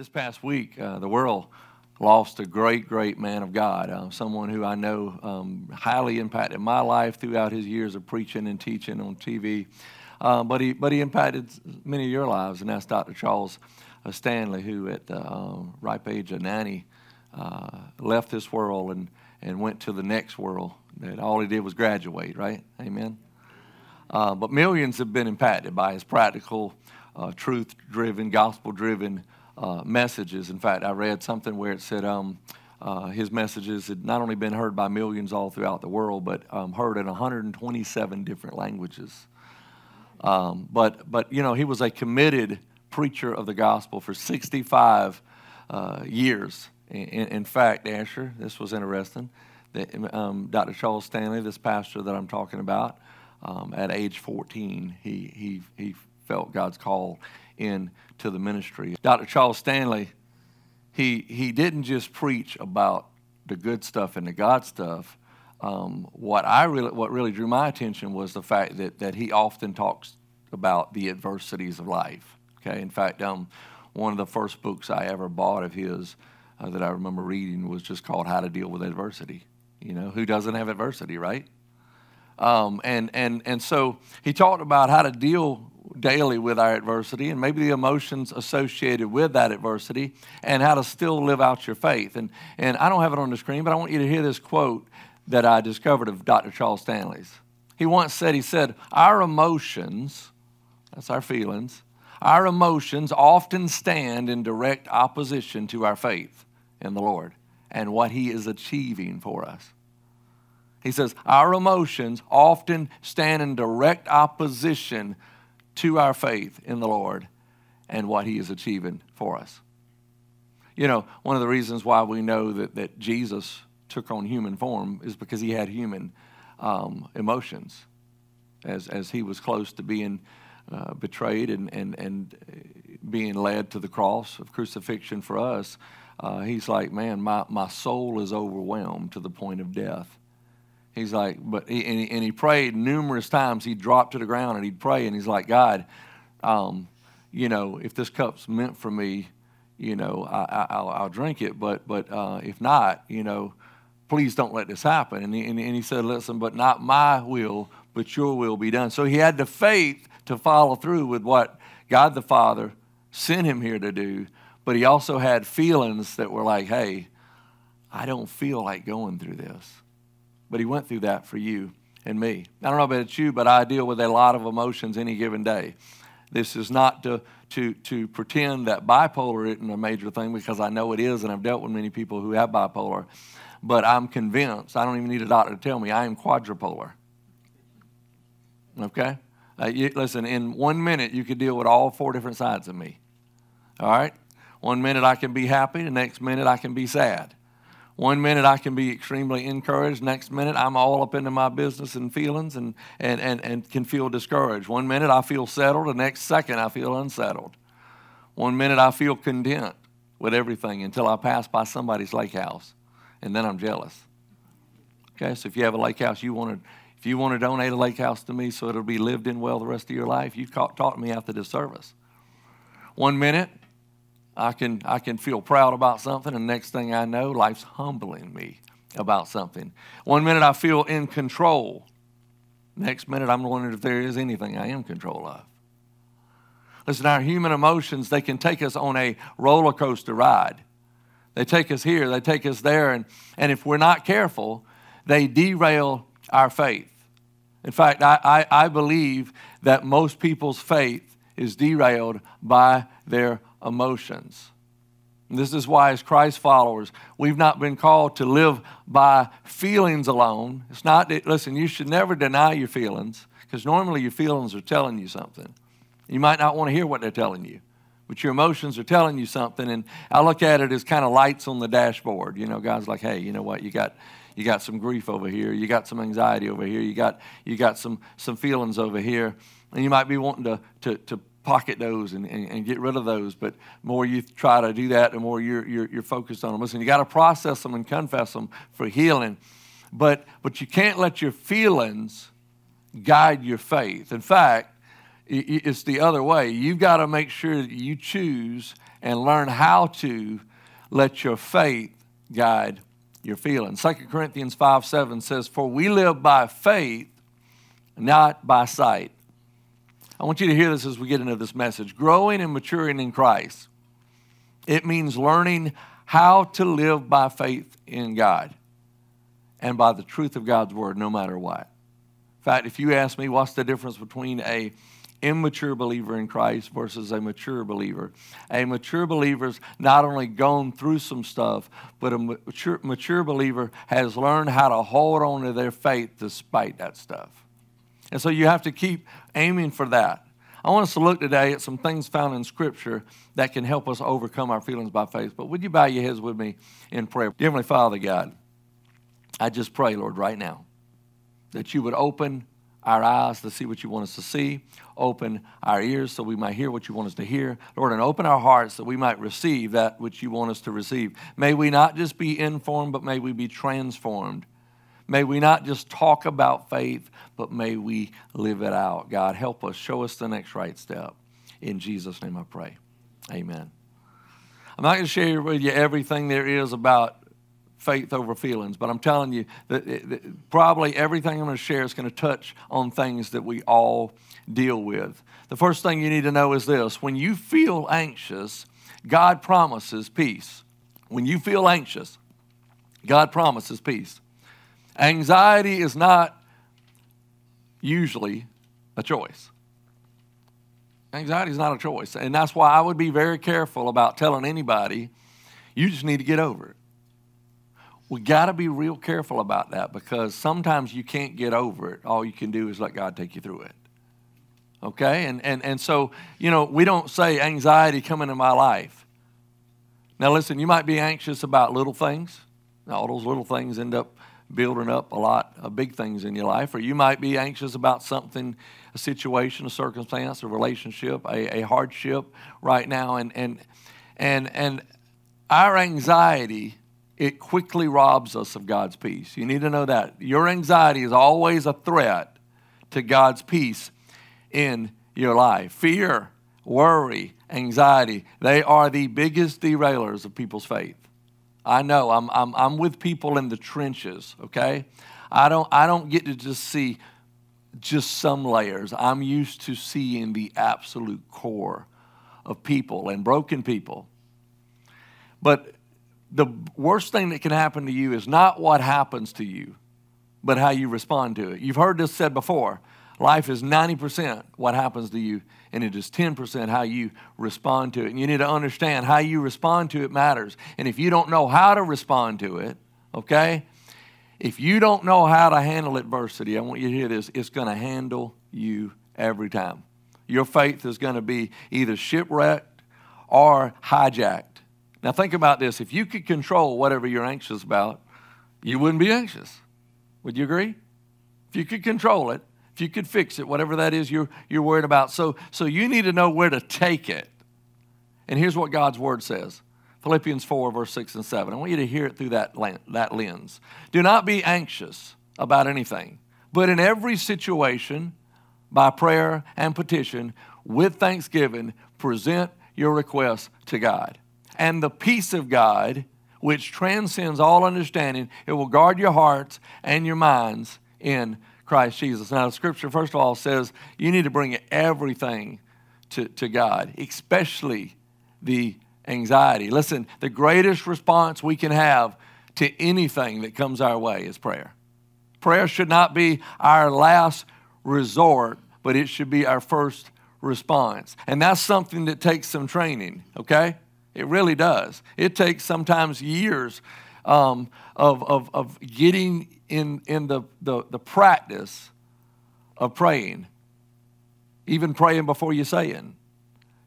This past week, uh, the world lost a great, great man of God, uh, someone who I know um, highly impacted my life throughout his years of preaching and teaching on TV. Uh, but, he, but he impacted many of your lives, and that's Dr. Charles uh, Stanley, who at the uh, ripe age of 90 uh, left this world and, and went to the next world. That all he did was graduate, right? Amen. but millions have been impacted by his practical, truth driven, gospel driven uh, messages. In fact, I read something where it said um, uh, his messages had not only been heard by millions all throughout the world, but um, heard in 127 different languages. Um, but, but, you know, he was a committed preacher of the gospel for 65 uh, years. In, in, fact, Asher, this was interesting. That, um, Dr. Charles Stanley, this pastor that I'm talking about, um, at age 14, he, he, he felt God's call into the ministry. Dr. Charles Stanley, he, he didn't just preach about the good stuff and the God stuff. Um, what I really, what really drew my attention was the fact that, that he often talks about the adversities of life. Okay, in fact, um, one of the first books I ever bought of his uh, that I remember reading was just called How to Deal with Adversity. You know, who doesn't have adversity, right? Um, and, and, and so he talked about how to deal daily with our adversity and maybe the emotions associated with that adversity and how to still live out your faith. And, and I don't have it on the screen, but I want you to hear this quote that I discovered of Dr. Charles Stanley's. He once said, he said, our emotions, that's our feelings, our emotions often stand in direct opposition to our faith in the Lord and what he is achieving for us. He says, Our emotions often stand in direct opposition to our faith in the Lord and what He is achieving for us. You know, one of the reasons why we know that, that Jesus took on human form is because He had human um, emotions as, as He was close to being uh, betrayed and, and, and being led to the cross of crucifixion for us. Uh, he's like, man, my, my soul is overwhelmed to the point of death. He's like, but he, and, he, and he prayed numerous times. He'd drop to the ground and he'd pray, and he's like, God, um, you know, if this cup's meant for me, you know, I, will drink it. But but uh, if not, you know, please don't let this happen. And he, and he said, listen, but not my will, but your will be done. So he had the faith to follow through with what God the Father sent him here to do. But he also had feelings that were like, hey, I don't feel like going through this but he went through that for you and me. I don't know about you, but I deal with a lot of emotions any given day. This is not to, to, to pretend that bipolar isn't a major thing because I know it is, and I've dealt with many people who have bipolar. But I'm convinced, I don't even need a doctor to tell me, I am quadrupolar. Okay? Uh, you, listen, in one minute, you could deal with all four different sides of me. All right? One minute I can be happy, the next minute I can be sad. One minute I can be extremely encouraged. Next minute I'm all up into my business and feelings and, and, and, and can feel discouraged. One minute I feel settled. The next second I feel unsettled. One minute I feel content with everything until I pass by somebody's lake house. And then I'm jealous. Okay, so if you have a lake house, you want to, if you want to donate a lake house to me so it'll be lived in well the rest of your life, you to me after this service. One minute I can, I can feel proud about something, and next thing I know, life's humbling me about something. One minute I feel in control. Next minute I'm wondering if there is anything I am control of. Listen, our human emotions, they can take us on a roller coaster ride. They take us here, they take us there, and, and if we're not careful, they derail our faith. In fact, I, I, I believe that most people's faith is derailed by their emotions. This is why, as Christ followers, we've not been called to live by feelings alone. It's not, that, listen, you should never deny your feelings because normally your feelings are telling you something. You might not want to hear what they're telling you, but your emotions are telling you something. And I look at it as kind of lights on the dashboard. You know, guys like, hey, you know what? You got, you got some grief over here. You got some anxiety over here. You got, you got some, some feelings over here. And you might be wanting to, to, to pocket those and, and, and, get rid of those. But more you try to do that, the more you're, you're, you're focused on them. Listen, you got to process them and confess them for healing. But, but you can't let your feelings guide your faith. In fact, it's the other way. You've got to make sure that you choose and learn how to let your faith guide your feelings. 2 Corinthians 5 7 says, For we live by faith, not by sight. I want you to hear this as we get into this message. Growing and maturing in Christ, it means learning how to live by faith in God and by the truth of God's word, no matter what. In fact, if you ask me what's the difference between a immature believer in Christ versus a mature believer. A mature believer's not only gone through some stuff, but a mature, mature believer has learned how to hold on to their faith despite that stuff. And so you have to keep aiming for that. I want us to look today at some things found in Scripture that can help us overcome our feelings by faith. But would you bow your heads with me in prayer? Dear Heavenly Father, God, I just pray, Lord, right now, that you would open our eyes to see what you want us to see, open our ears so we might hear what you want us to hear, Lord, and open our hearts that we might receive that which you want us to receive. May we not just be informed, but may we be transformed. May we not just talk about faith, but may we live it out. God, help us. Show us the next right step. In Jesus' name I pray. Amen. I'm not going to share with you everything there is about faith over feelings. But I'm telling you that, that probably everything I'm going to share is going to touch on things that we all deal with. The first thing you need to know is this when you feel anxious, God promises peace. When you feel anxious, God promises peace. Anxiety is not usually a choice. Anxiety is not a choice. And that's why I would be very careful about telling anybody, you just need to get over it we got to be real careful about that because sometimes you can't get over it. All you can do is let God take you through it. Okay? And, and, and so, you know, we don't say anxiety come into my life. Now, listen, you might be anxious about little things. All those little things end up building up a lot of big things in your life. Or you might be anxious about something, a situation, a circumstance, a relationship, a, a hardship right now. And, and, and, and our anxiety it quickly robs us of God's peace. You need to know that. Your anxiety is always a threat to God's peace in your life. Fear, worry, anxiety, they are the biggest derailers of people's faith. I know, I'm, I'm, I'm with people in the trenches, okay? I don't, I don't get to just see just some layers. I'm used to seeing the absolute core of people and broken people. But the worst thing that can happen to you is not what happens to you, but how you respond to it. You've heard this said before. Life is 90% what happens to you, and it is 10% how you respond to it. And you need to understand how you respond to it matters. And if you don't know how to respond to it, okay, if you don't know how to handle adversity, I want you to hear this, it's going to handle you every time. Your faith is going to be either shipwrecked or hijacked. Now, think about this. If you could control whatever you're anxious about, you wouldn't be anxious. Would you agree? If you could control it, you could fix it, whatever that is you're, you're worried about. So, so you need to know where to take it. And here's what God's word says Philippians 4, verse 6 and 7. I want you to hear it through that, that lens. Do not be anxious about anything, but in every situation, by prayer and petition, with thanksgiving, present your requests to God and the peace of God, which transcends all understanding, it will guard your hearts and your minds in Christ Jesus. Now, the scripture, first of all, says you need to bring everything to, to God, especially the anxiety. Listen, the greatest response we can have to anything that comes our way is prayer. Prayer should not be our last resort, but it should be our first response. And that's something that takes some training, okay? It really does. It takes sometimes years um, of, of, of getting in, in the, the, the practice of praying, even praying before you say it.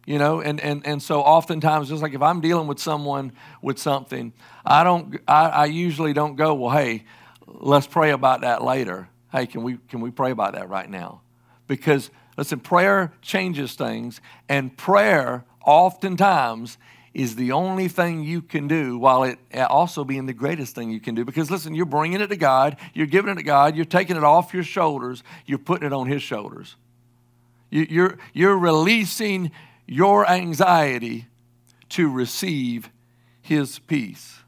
You know, and, and, and so oftentimes, just like if I'm dealing with someone with something, I don't I, I usually don't go, well, hey, let's pray about that later. Hey, can we can we pray about that right now? Because listen, prayer changes things, and prayer oftentimes is the only thing you can do while it also being the greatest thing you can do. Because listen, you're bringing it to God, you're giving it to God, you're taking it off your shoulders, you're putting it on His shoulders. You're, you're releasing your anxiety to receive his peace.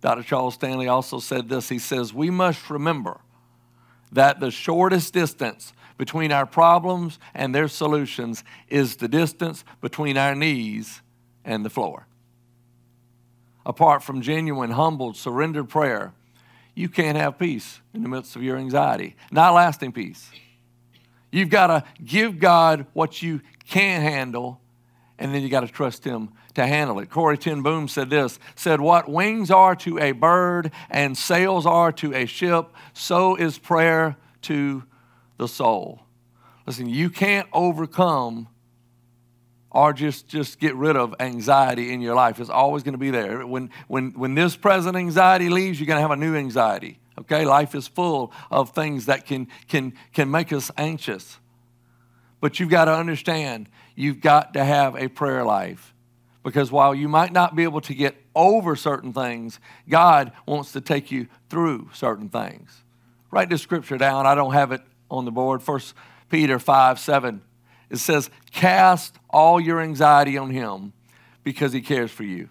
Dr. Charles Stanley also said this. He says, We must remember that the shortest distance between our problems and their solutions is the distance between our knees and the floor. Apart from genuine, humbled, surrendered prayer, you can't have peace in the midst of your anxiety, not lasting peace. You've got to give God what you can handle, and then you got to trust Him to handle it. Corrie ten Boom said this, said, What wings are to a bird and sails are to a ship, so is prayer to the soul. Listen, you can't overcome or just, just get rid of anxiety in your life. It's always going to be there. When, when, when this present anxiety leaves, you're going to have a new anxiety. Okay? Life is full of things that can, can, can make us anxious. But you've got to understand, you've got to have a prayer life. Because while you might not be able to get over certain things, God wants to take you through certain things. Write this scripture down. I don't have it on the board. First Peter 5 7. It says, Cast all your anxiety on him because he cares for you.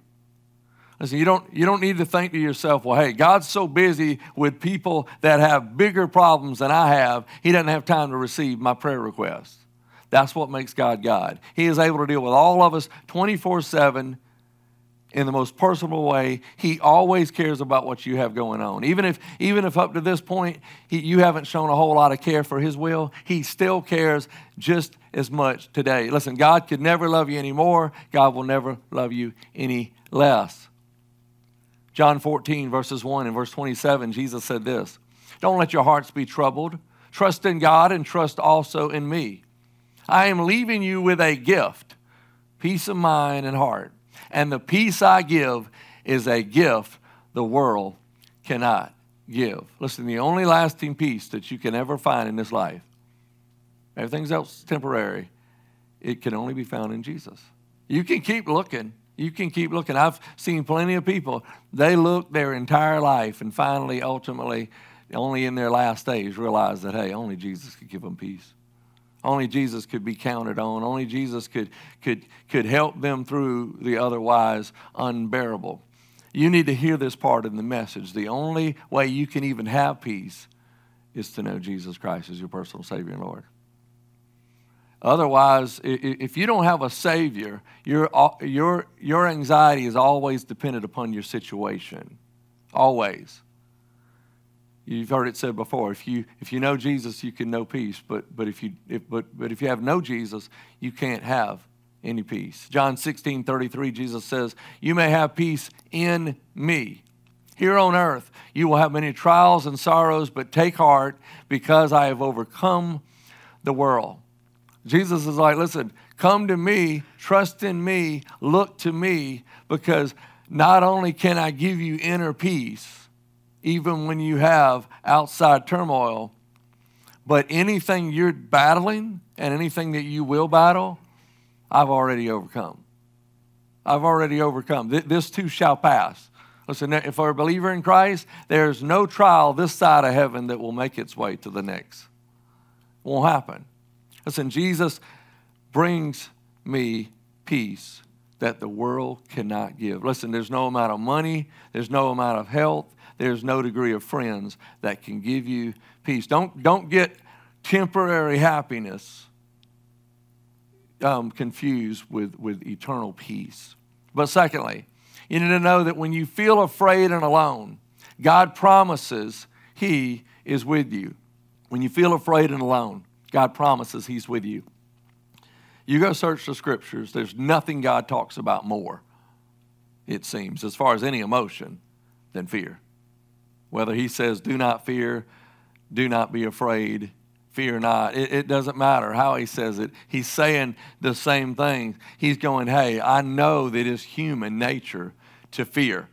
Listen, you don't, you don't need to think to yourself, well, hey, God's so busy with people that have bigger problems than I have, he doesn't have time to receive my prayer requests. That's what makes God God. He is able to deal with all of us 24 7 in the most personal way. He always cares about what you have going on. Even if, even if up to this point he, you haven't shown a whole lot of care for His will, He still cares just as much today. Listen, God could never love you any more, God will never love you any less. John 14, verses 1 and verse 27, Jesus said this Don't let your hearts be troubled. Trust in God and trust also in me. I am leaving you with a gift peace of mind and heart. And the peace I give is a gift the world cannot give. Listen, the only lasting peace that you can ever find in this life, everything's else is temporary, it can only be found in Jesus. You can keep looking. You can keep looking. I've seen plenty of people, they look their entire life and finally, ultimately, only in their last days realize that, hey, only Jesus could give them peace. Only Jesus could be counted on. Only Jesus could, could, could help them through the otherwise unbearable. You need to hear this part in the message. The only way you can even have peace is to know Jesus Christ as your personal Savior and Lord. Otherwise, if you don't have a Savior, your, uh, your, your anxiety is always dependent upon your situation. Always. You've heard it said before. If you if you know Jesus, you can know peace. But but if you if, but but if you have no Jesus, you can't have any peace. John 16, 33, Jesus says, You may have peace in me. Here on earth, you will have many trials and sorrows, but take heart because I have overcome the world. Jesus is like, Listen, come to me, trust in me, look to me, because not only can I give you inner peace, even when you have outside turmoil. But anything you're battling and anything that you will battle, I've already overcome. I've already overcome. This too shall pass. Listen, if we're a believer in Christ, there's no trial this side of heaven that will make its way to the next. Won't happen. Listen, Jesus brings me peace that the world cannot give. Listen, there's no amount of money, there's no amount of health, there's no degree of friends that can give you peace. Don't, don't get temporary happiness um, confused with, with eternal peace. But secondly, you need to know that when you feel afraid and alone, God promises He is with you. When you feel afraid and alone, God promises He's with you. You go search the scriptures, there's nothing God talks about more, it seems, as far as any emotion, than fear. Whether he says, do not fear, do not be afraid, fear not. It, it, doesn't matter how he says it. He's saying the same thing. He's going, hey, I know that it's human nature to fear.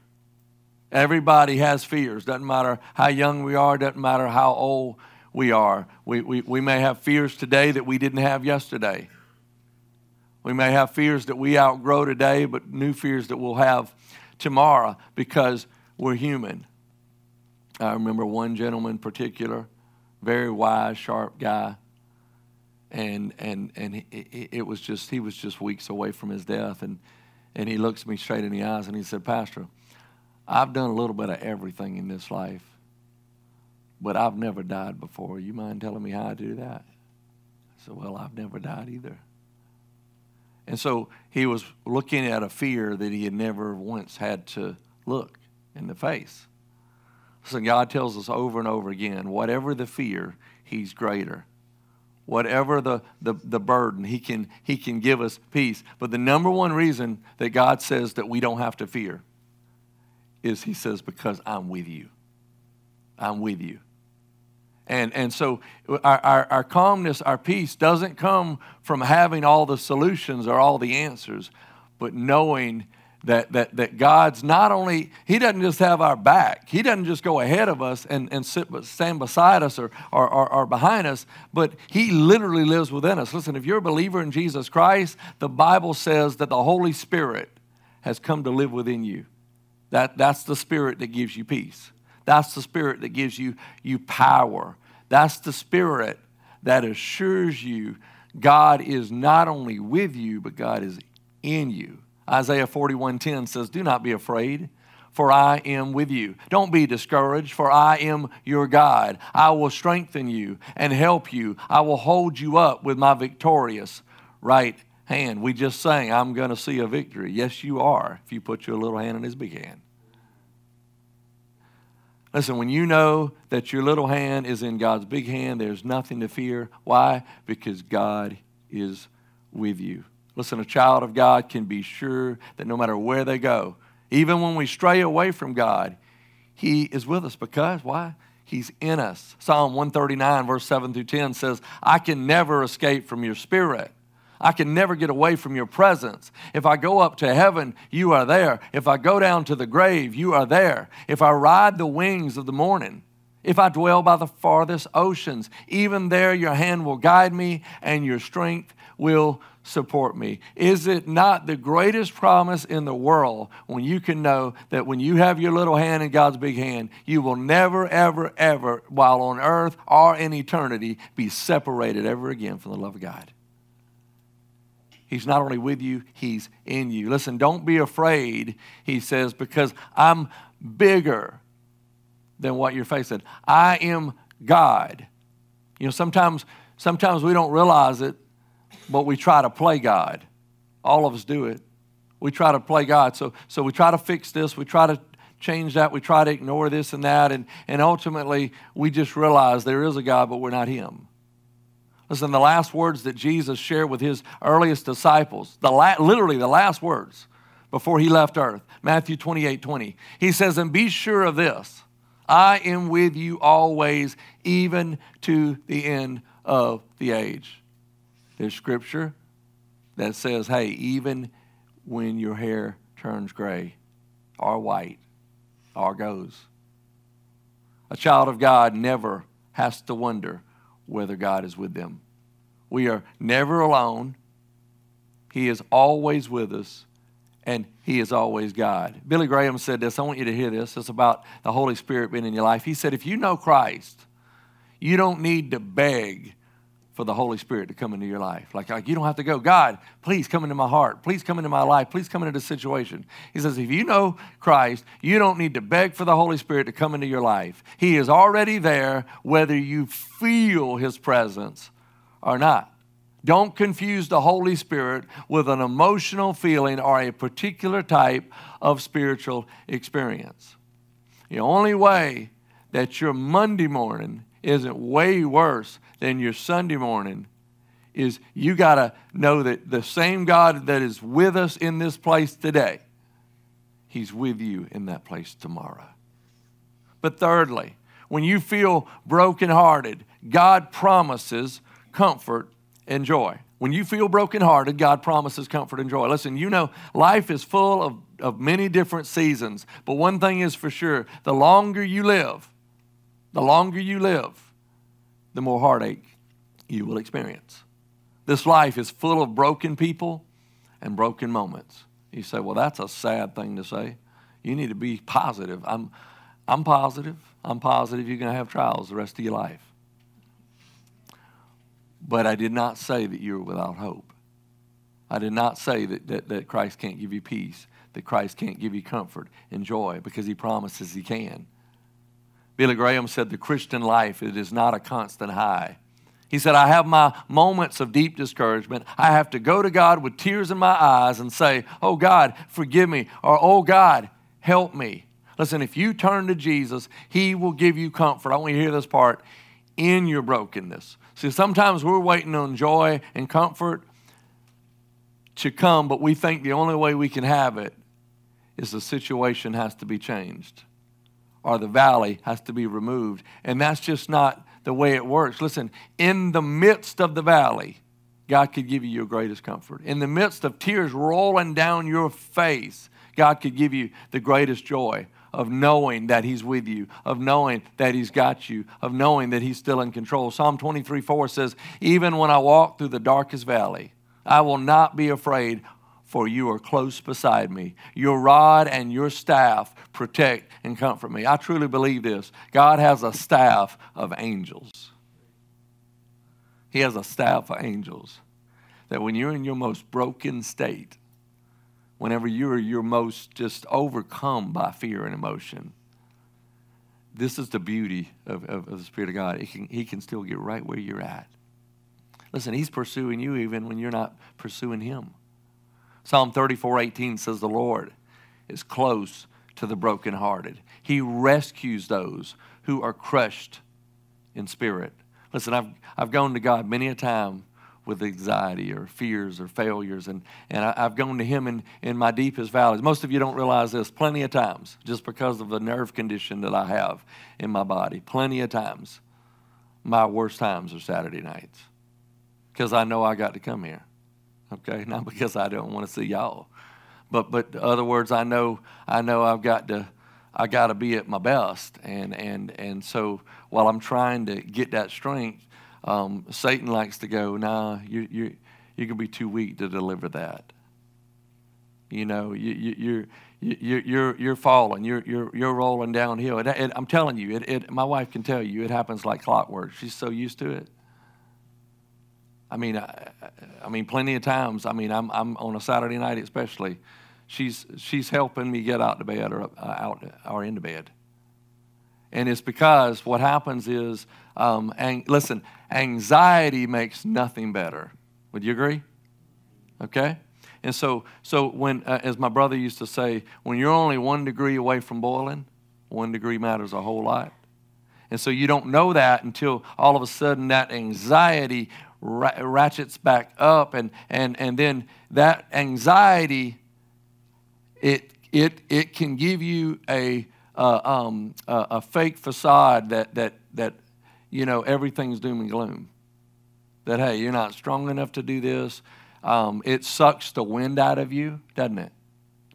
Everybody has fears. Doesn't matter how young we are, doesn't matter how old we are. We, we, we may have fears today that we didn't have yesterday. We may have fears that we outgrow today, but new fears that we'll have tomorrow because we're human. I remember one gentleman in particular, very wise, sharp guy, and and and it, it was just he was just weeks away from his death, and And he looks me straight in the eyes and he said, Pastor, I've done a little bit of everything in this life, but I've never died before. You mind telling me how I do that? I said, Well, I've never died either. And so he was looking at a fear that he had never once had to look in the face. So God tells us over and over again whatever the fear, he's greater. Whatever the, the, the burden, he can, he can give us peace. But the number one reason that God says that we don't have to fear is he says, because I'm with you. I'm with you. And, and so our, our, our, calmness, our peace doesn't come from having all the solutions or all the answers, but knowing that, that, that God's not only, He doesn't just have our back, He doesn't just go ahead of us and, and sit, stand beside us or, or, or, or behind us, but He literally lives within us. Listen, if you're a believer in Jesus Christ, the Bible says that the Holy Spirit has come to live within you. That, that's the Spirit that gives you peace. That's the spirit that gives you, you power. That's the spirit that assures you God is not only with you, but God is in you. Isaiah 41:10 says, "Do not be afraid, for I am with you. Don't be discouraged, for I am your God. I will strengthen you and help you. I will hold you up with my victorious right hand." We just sang, "I'm going to see a victory." Yes, you are, if you put your little hand in his big hand. Listen, when you know that your little hand is in God's big hand, there's nothing to fear. Why? Because God is with you. Listen, a child of God can be sure that no matter where they go, even when we stray away from God, He is with us. Because, why? He's in us. Psalm 139, verse 7 through 10 says, I can never escape from your spirit. I can never get away from your presence. If I go up to heaven, you are there. If I go down to the grave, you are there. If I ride the wings of the morning, if I dwell by the farthest oceans, even there your hand will guide me and your strength will support me. Is it not the greatest promise in the world when you can know that when you have your little hand in God's big hand, you will never, ever, ever, while on earth or in eternity, be separated ever again from the love of God? He's not only with you, He's in you. Listen, don't be afraid, He says, because I'm bigger than what you're facing. I am God. You know, sometimes, sometimes we don't realize it, but we try to play God. All of us do it. We try to play God. So, so we try to fix this, we try to change that, we try to ignore this and that, and, and ultimately we just realize there is a God, but we're not Him. Listen, the last words that Jesus shared with his earliest disciples, the la- literally the last words before he left earth, Matthew 28 20. He says, And be sure of this I am with you always, even to the end of the age. There's scripture that says, Hey, even when your hair turns gray or white or goes, a child of God never has to wonder whether God is with them. We are never alone. He is always with us, and He is always God. Billy Graham said this. I want you to hear this. It's about the Holy Spirit being in your life. He said, If you know Christ, you don't need to beg for the Holy Spirit to come into your life. Like, like you don't have to go, God, please come into my heart. Please come into my life. Please come into the situation. He says, if you know Christ, you don't need to beg for the Holy Spirit to come into your life. He is already there, whether you feel his presence or not. Don't confuse the Holy Spirit with an emotional feeling or a particular type of spiritual experience. The only way that your Monday morning isn't way worse than your Sunday morning is you got to know that the same God that is with us in this place today, He's with you in that place tomorrow. But thirdly, when you feel brokenhearted, God promises comfort and joy. When you feel brokenhearted, God promises comfort and joy. Listen, you know, life is full of, of many different seasons, but one thing is for sure the longer you live, the longer you live, the more heartache you will experience. This life is full of broken people and broken moments. You say, well, that's a sad thing to say. You need to be positive. I'm, I'm positive. I'm positive you're going to have trials the rest of your life. But I did not say that you're without hope. I did not say that, that, that Christ can't give you peace, that Christ can't give you comfort and joy, because he promises he can. Billy Graham said the Christian life it is not a constant high. He said, I have my moments of deep discouragement. I have to go to God with tears in my eyes and say, Oh God, forgive me, or Oh God, help me. Listen, if you turn to Jesus, He will give you comfort. I want you to hear this part in your brokenness. See, sometimes we're waiting on joy and comfort to come, but we think the only way we can have it is the situation has to be changed or the valley has to be removed. And that's just not the way it works. Listen, in the midst of the valley, God could give you your greatest comfort. In the midst of tears rolling down your face, God could give you the greatest joy of knowing that He's with you, of knowing that He's got you, of knowing that He's still in control. Psalm 23 4 says, Even when I walk through the darkest valley, I will not be afraid, for you are close beside me. Your rod and your staff protect and comfort me. I truly believe this. God has a staff of angels. He has a staff of angels that when you're in your most broken state, whenever you're your most just overcome by fear and emotion, this is the beauty of, of, of the Spirit of God. He Can, he can still get right where you're at. Listen, he's pursuing you even when you're not pursuing him. Psalm 34 18 says, The Lord is close to the brokenhearted. He rescues those who are crushed in spirit. Listen, I've, I've gone to God many a time with anxiety or fears or failures, and, and I, have gone to Him in, in my deepest valleys. Most of you don't realize this plenty of times, just because of the nerve condition that I have in my body. Plenty of times. My worst times are Saturday nights because I know I got to come here. Okay, not because I don't want to see y'all, but but other words, I know I know I've got to I got to be at my best, and and and so while I'm trying to get that strength, um, Satan likes to go, nah, you you you can be too weak to deliver that. You know, you, you, you're you, you're you're falling. You're you're you're rolling downhill. It, I'm telling you, it, it. My wife can tell you, it happens like clockwork. She's so used to it. I mean, I, I, mean, plenty of times. I mean, I'm, I'm on a Saturday night especially. She's she's helping me get out to bed or uh, out or into bed, and it's because what happens is, um, and listen, anxiety makes nothing better. Would you agree? Okay. And so, so when, uh, as my brother used to say, when you're only one degree away from boiling, one degree matters a whole lot. And so you don't know that until all of a sudden that anxiety ratchets back up and, and, and then that anxiety it, it, it can give you a, uh, um, a, a, fake facade that, that, that you know everything's doom and gloom. That hey you're not strong enough to do this. Um, it sucks the wind out of you doesn't it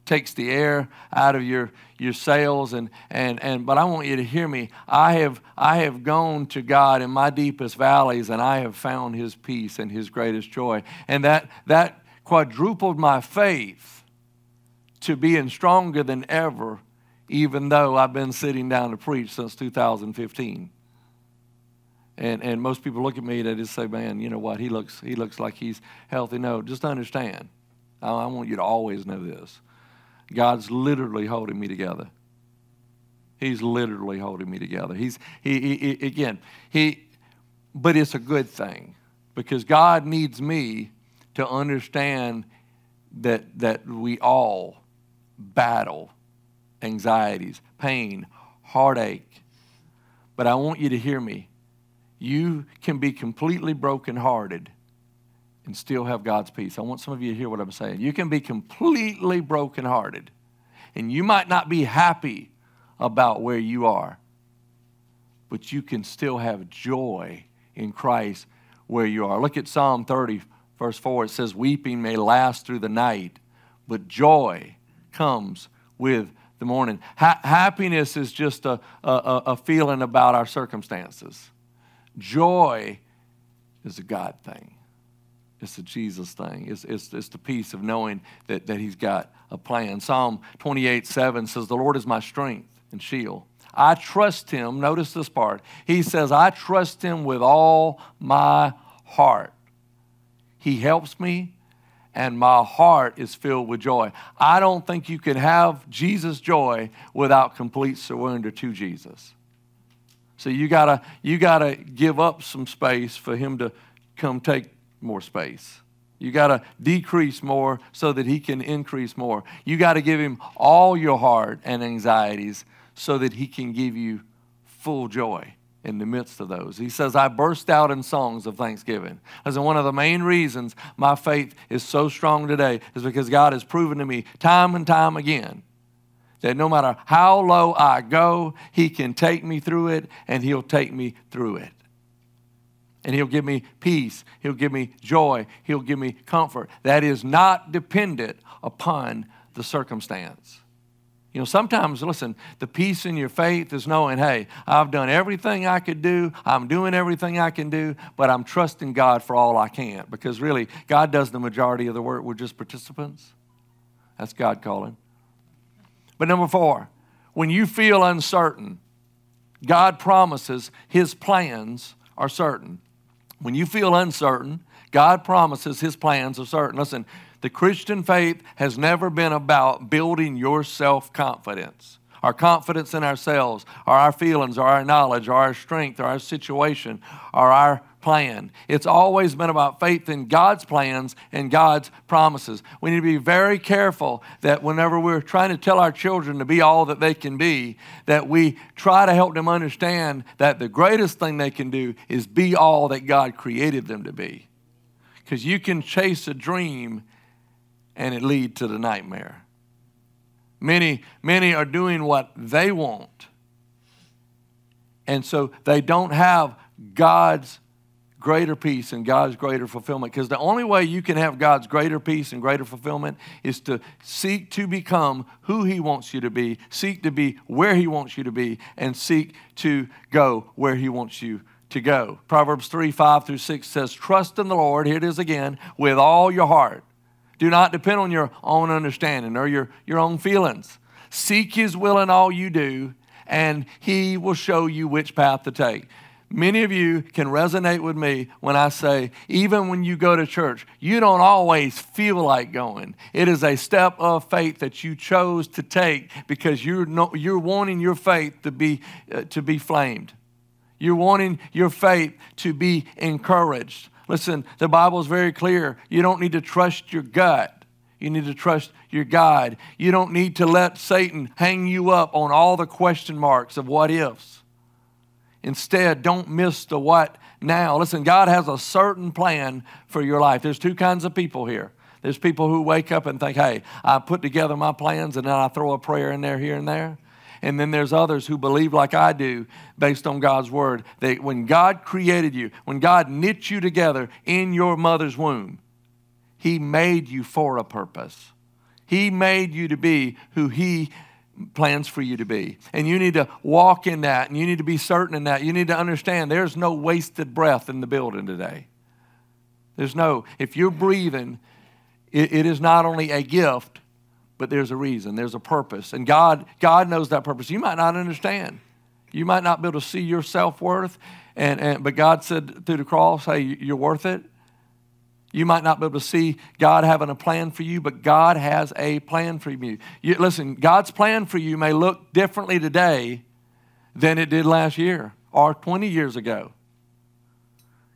takes the air out of your your sails and and and but I want you to hear me I have I have gone to God in my deepest valleys and I have found his peace and his greatest joy and that that quadrupled my faith to being stronger than ever even though I've been sitting down to preach since 2015 and, and most people look at me and they just say, man, you know what? He looks, he looks like he's healthy. No, just understand. I, I want you to always know this. God's literally holding me together. He's literally holding me together. He's he, he, he, again he, but it's a good thing because God needs me to understand that that we all battle anxieties, pain, heartache. But I want you to hear me. You can be completely brokenhearted and still have God's peace. I want some of you to hear what I'm saying. You can be completely brokenhearted, and you might not be happy about where you are, but you can still have joy in Christ where you are. Look at Psalm 30, verse 4. It says, Weeping may last through the night, but joy comes with the morning. Ha- happiness is just a, a, a feeling about our circumstances, joy is a God thing. It's a Jesus thing. It's, it's, it's the peace of knowing that, that He's got a plan. Psalm 28 7 says, The Lord is my strength and shield. I trust Him. Notice this part. He says, I trust Him with all my heart. He helps me and my heart is filled with joy. I don't think you can have Jesus' joy without complete surrender to Jesus. So you gotta you gotta give up some space for him to come take more space. You got to decrease more so that he can increase more. You got to give him all your heart and anxieties so that he can give you full joy in the midst of those. He says, I burst out in songs of thanksgiving. As one of the main reasons my faith is so strong today is because God has proven to me time and time again that no matter how low I go, He can take me through it and He'll take me through it. And He'll give me peace, He'll give me joy, He'll give me comfort. That is not dependent upon the circumstance. You know, sometimes, listen, the peace in your faith is knowing, hey, I've done everything I could do. I'm doing everything I can do, but I'm trusting God for all I can because really, God does the majority of the work. We're just participants. That's God calling. But number four, when you feel uncertain, God promises His plans are certain. When you feel uncertain, God promises His plans are certain. Listen, the Christian faith has never been about building your self confidence. Our confidence in ourselves, or our feelings, or our knowledge, or our strength, or our situation, or our plan. It's always been about faith in God's plans and God's promises. We need to be very careful that whenever we're trying to tell our children to be all that they can be, that we try to help them understand that the greatest thing they can do is be all that God created them to be. Because you can chase a dream and it lead to the nightmare. Many, many are doing what they want. And so they don't have God's greater peace and God's greater fulfillment. Because the only way you can have God's greater peace and greater fulfillment is to seek to become who He wants you to be, seek to be where He wants you to be, and seek to go where He wants you to go. Proverbs 3 5 through 6 says, Trust in the Lord, here it is again, with all your heart do not depend on your own understanding or your, your own feelings. Seek His will in all you do, and He will show you which path to take. Many of you can resonate with me when I say, even when you go to church, you don't always feel like going. It is a step of faith that you chose to take because you're, no, you're wanting your faith to be, uh, to be flamed. You're wanting your faith to be encouraged. Listen, the Bible is very clear. You don't need to trust your gut. You need to trust your God. You don't need to let Satan hang you up on all the question marks of what ifs. Instead, don't miss the what now. Listen, God has a certain plan for your life. There's two kinds of people here. There's people who wake up and think, hey, I put together my plans and then I throw a prayer in there, here and there. And then there's others who believe like I do based on God's word that when God created you, when God knit you together in your mother's womb, He made you for a purpose. He made you to be who He plans for you to be. And you need to walk in that and you need to be certain in that. You need to understand there's no wasted breath in the building today. There's no, if you're breathing, it, it is not only a gift, but there's a reason, there's a purpose. And God, God knows that purpose. You might not understand. You might not be able to see your self worth, and, and, but God said through the cross, hey, you're worth it. You might not be able to see God having a plan for you, but God has a plan for you. you. Listen, God's plan for you may look differently today than it did last year or 20 years ago.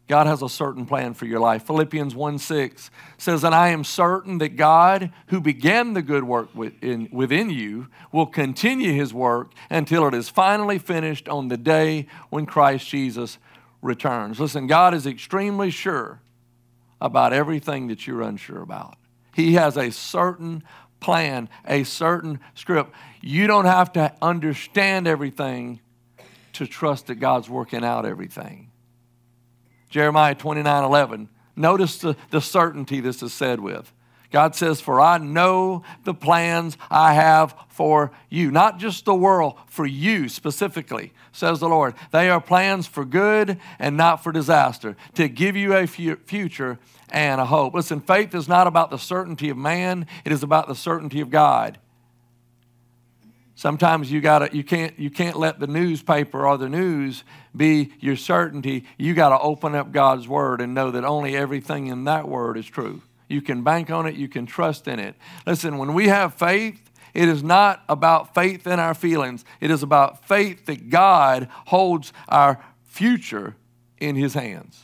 God has a certain plan for your life. Philippians 1 6 says, And I am certain that God, who began the good work within, within you, will continue his work until it is finally finished on the day when Christ Jesus returns. Listen, God is extremely sure about everything that you're unsure about. He has a certain plan, a certain script. You don't have to understand everything to trust that God's working out everything. Jeremiah 29 11. Notice the, the certainty this is said with. God says, For I know the plans I have for you. Not just the world, for you specifically, says the Lord. They are plans for good and not for disaster, to give you a future and a hope. Listen, faith is not about the certainty of man, it is about the certainty of God. Sometimes you gotta you can't you can't let the newspaper or the news be your certainty. You got to open up God's word and know that only everything in that word is true. You can bank on it, you can trust in it. Listen, when we have faith, it is not about faith in our feelings. It is about faith that God holds our future in his hands.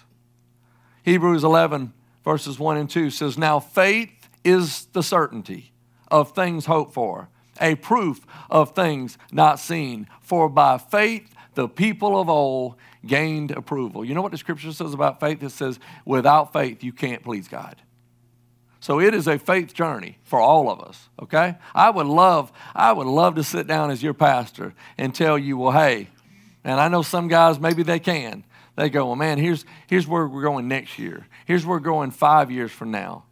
Hebrews 11, verses 1 and 2 says, Now faith is the certainty of things hoped for, a proof of things not seen. For by faith the people of old gained approval. You know what the scripture says about faith? It says, Without faith, you can't please God. So it is a faith journey for all of us, okay? I would love, I would love to sit down as your pastor and tell you, well, hey, and I know some guys, maybe they can. They go, well, man, here's, here's where we're going next year. Here's where we're going five years from now.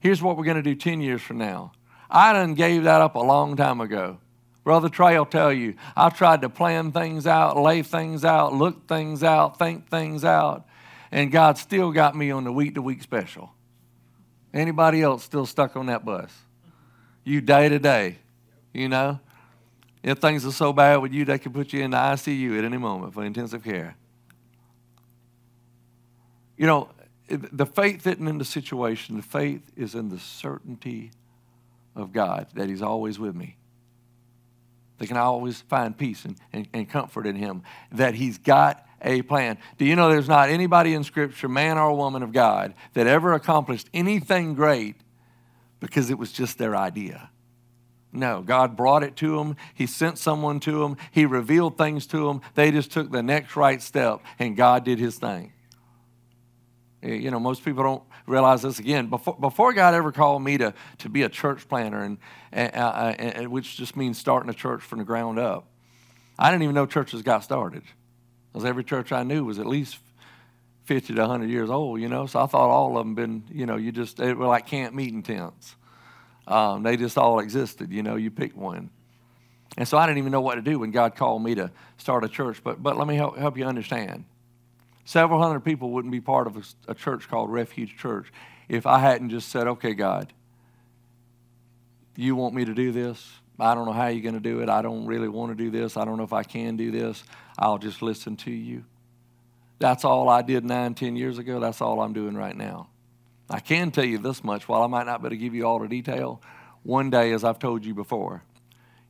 Here's what we're going to do 10 years from now. I done gave that up a long time ago. Brother Trey will tell you, I tried to plan things out, lay things out, look things out, think things out, and God still got me on the week to week special. Anybody else still stuck on that bus? You day to day, you know? If things are so bad with you, they can put you in the ICU at any moment for intensive care. You know, the faith isn't in the situation, the faith is in the certainty of God that He's always with me. They can always find peace and, and, and comfort in Him, that He's got a plan. Do you know there's not anybody in Scripture, man or woman of God, that ever accomplished anything great because it was just their idea? No, God brought it to them. He sent someone to them. He revealed things to them. They just took the next right step, and God did His thing. You know, most people don't realize this again. Before, before God ever called me to, to be a church planter, and, and, uh, and, which just means starting a church from the ground up, I didn't even know churches got started. Because every church I knew was at least 50 to 100 years old, you know. So I thought all of them been, you know, you just, they were like camp meeting tents. Um, they just all existed, you know, you pick one. And so I didn't even know what to do when God called me to start a church. But, but let me help, help you understand. Several hundred people wouldn't be part of a, a church called Refuge Church if I hadn't just said, okay, God, you want me to do this? I don't know how you're going to do it. I don't really want to do this. I don't know if I can do this. I'll just listen to you. That's all I did nine, ten years ago. That's all I'm doing right now. I can tell you this much, while I might not be able to give you all the detail, one day, as I've told you before,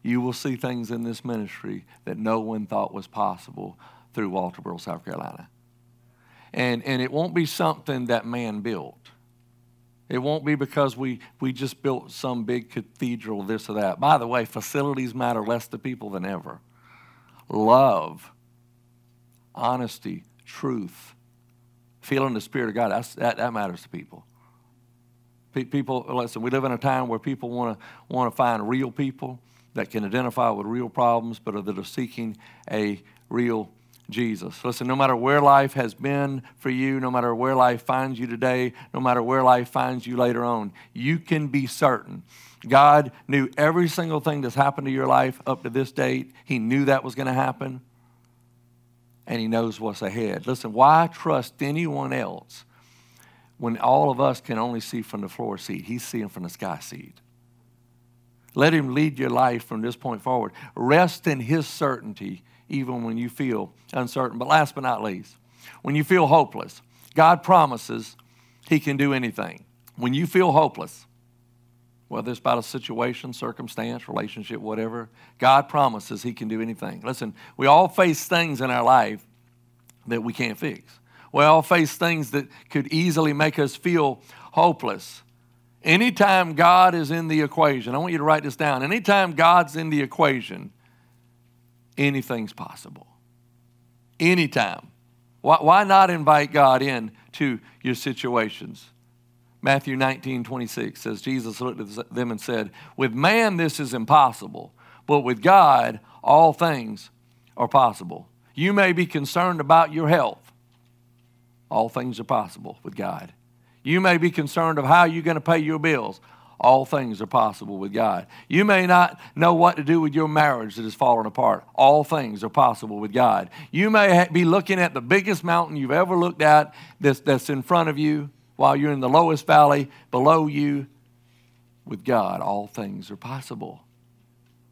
you will see things in this ministry that no one thought was possible through Walterboro, South Carolina. And, and it won't be something that man built. It won't be because we, we just built some big cathedral, this or that. By the way, facilities matter less to people than ever. Love, honesty, truth, feeling the Spirit of God, that, that matters to people. People, listen, we live in a time where people want to want to find real people that can identify with real problems, but that are seeking a real Jesus. Listen, no matter where life has been for you, no matter where life finds you today, no matter where life finds you later on, you can be certain. God knew every single thing that's happened to your life up to this date. He knew that was going to happen, and He knows what's ahead. Listen, why trust anyone else when all of us can only see from the floor seat? He's seeing from the sky seat. Let Him lead your life from this point forward. Rest in His certainty even when you feel uncertain. But last but not least, when you feel hopeless, God promises He can do anything. When you feel hopeless, whether it's about a situation, circumstance, relationship, whatever, God promises He can do anything. Listen, we all face things in our life that we can't fix. We all face things that could easily make us feel hopeless. Anytime God is in the equation, I want you to write this down. Anytime God's in the equation, anything's possible. Anytime. Why, why not invite God in to your situations? Matthew 19, 26 says, Jesus looked at them and said, With man this is impossible, but with God all things are possible. You may be concerned about your health. All things are possible with God. You may be concerned of how you're going to pay your bills all things are possible with God. You may not know what to do with your marriage that is falling apart. All things are possible with God. You may be looking at the biggest mountain you've ever looked at that's, that's in front of you while you're in the lowest valley below you. With God, all things are possible.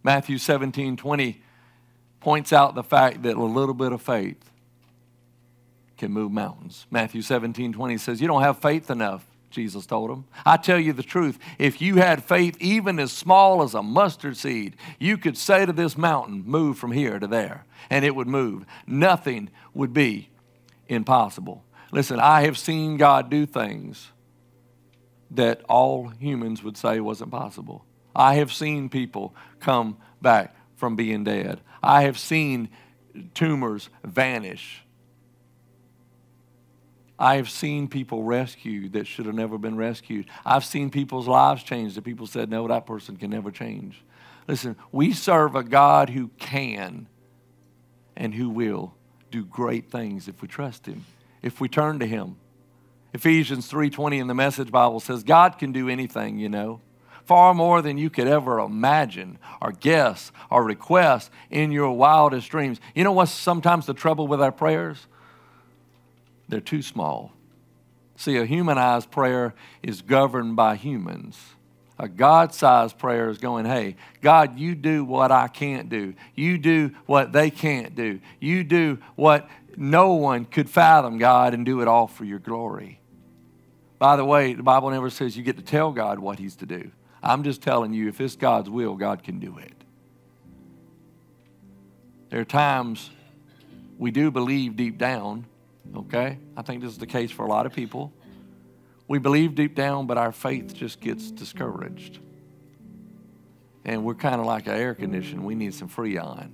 Matthew 17 20 points out the fact that a little bit of faith can move mountains. Matthew 17 20 says, You don't have faith enough Jesus told him. I tell you the truth, if you had faith even as small as a mustard seed, you could say to this mountain, Move from here to there, and it would move. Nothing would be impossible. Listen, I have seen God do things that all humans would say wasn't possible. I have seen people come back from being dead. I have seen tumors vanish. I have seen people rescued that should have never been rescued. I've seen people's lives change that people said, no, that person can never change. Listen, we serve a God who can and who will do great things if we trust him, if we turn to him. Ephesians 3:20 in the message Bible says God can do anything, you know. Far more than you could ever imagine or guess or request in your wildest dreams. You know what's sometimes the trouble with our prayers? They're too small. See, a humanized prayer is governed by humans. A God sized prayer is going, hey, God, you do what I can't do. You do what they can't do. You do what no one could fathom, God, and do it all for your glory. By the way, the Bible never says you get to tell God what He's to do. I'm just telling you, if it's God's will, God can do it. There are times we do believe deep down, okay? I think this is the case for a lot of people. We believe deep down, but our faith just gets discouraged. And we're kind of like an air conditioner. We need some freon.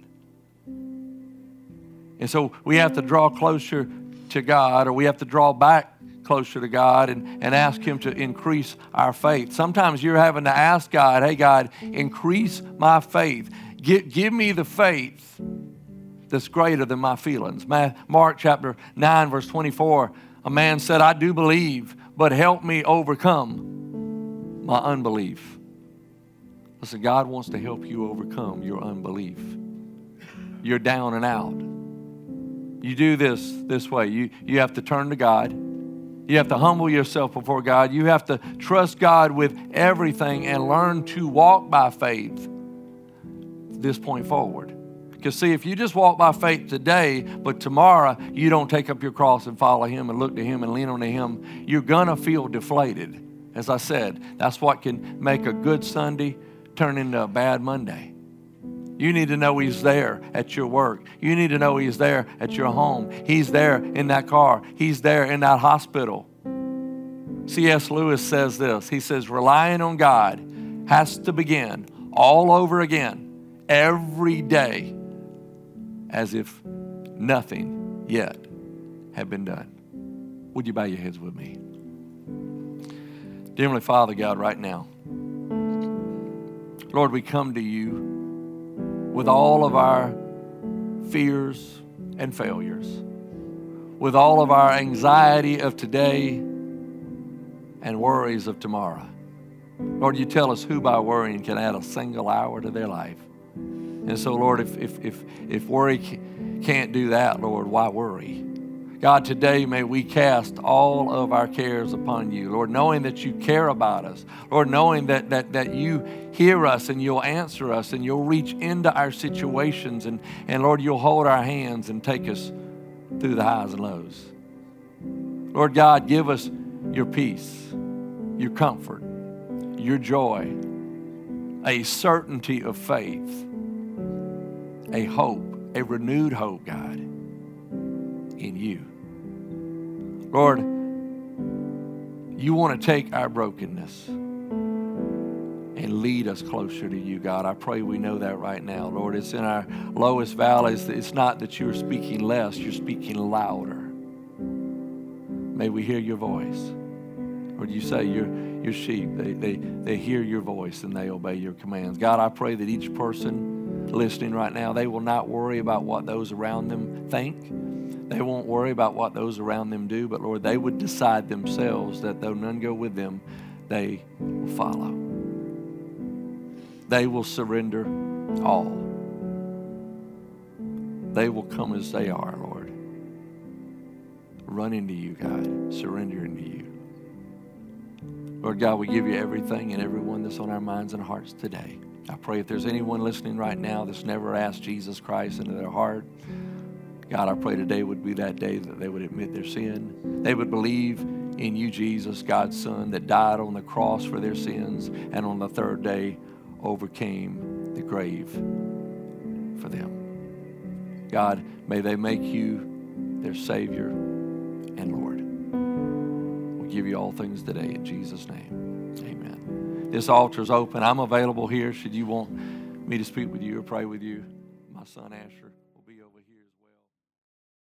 And so we have to draw closer to God, or we have to draw back closer to God and, and ask Him to increase our faith. Sometimes you're having to ask God, hey, God, increase my faith. Give, give me the faith that's greater than my feelings. Mark chapter 9, verse 24, a man said, I do believe, but help me overcome my unbelief. Listen, God wants to help you overcome your unbelief. You're down and out you do this this way. You, you have to turn to God. You have to humble yourself before God. You have to trust God with everything and learn to walk by faith this point forward. Because, see, if you just walk by faith today, but tomorrow you don't take up your cross and follow Him and look to Him and lean on Him, you're going to feel deflated. As I said, that's what can make a good Sunday turn into a bad Monday. You need to know He's there at your work. You need to know He's there at your home. He's there in that car. He's there in that hospital. C.S. Lewis says this He says, relying on God has to begin all over again every day as if nothing yet had been done. Would you bow your heads with me? Dear Heavenly Father, God, right now, Lord, we come to you with all of our fears and failures, with all of our anxiety of today and worries of tomorrow. Lord, you tell us who by worrying can add a single hour to their life. And so, Lord, if, if, if, if worry can't do that, Lord, why worry? God, today may we cast all of our cares upon you, Lord, knowing that you care about us, Lord, knowing that, that, that you hear us and you'll answer us and you'll reach into our situations and, and Lord, you'll hold our hands and take us through the highs and lows. Lord God, give us your peace, your comfort, your joy, a certainty of faith, a hope, a renewed hope, God, in you. Lord, you want to take our brokenness and lead us closer to you, God. I pray we know that right now. Lord, it's in our lowest valleys. It's not that you're speaking less, you're speaking louder. May we hear your voice. Or you say your, your sheep, they, they, they hear your voice and they obey your commands. God, I pray that each person listening right now, they will not worry about what those around them think they won't worry about what those around them do, but Lord, they would decide themselves that though none go with them, they will follow. They will surrender all. They will come as they are, Lord. Run into you, God, Surrender into you. Lord God, we give you everything and everyone that's on our minds and hearts today. I pray if there's anyone listening right now that's never asked Jesus Christ into their heart, God, I pray today would be that day that they would admit their sin. They would believe in you, Jesus, God's Son, that died on the cross for their sins and on the third day overcame the grave for them. God, may they make you their Savior and Lord. We give you all things today in Jesus' name. This altar is open. I'm available here should you want me to speak with you or pray with you. My son Asher.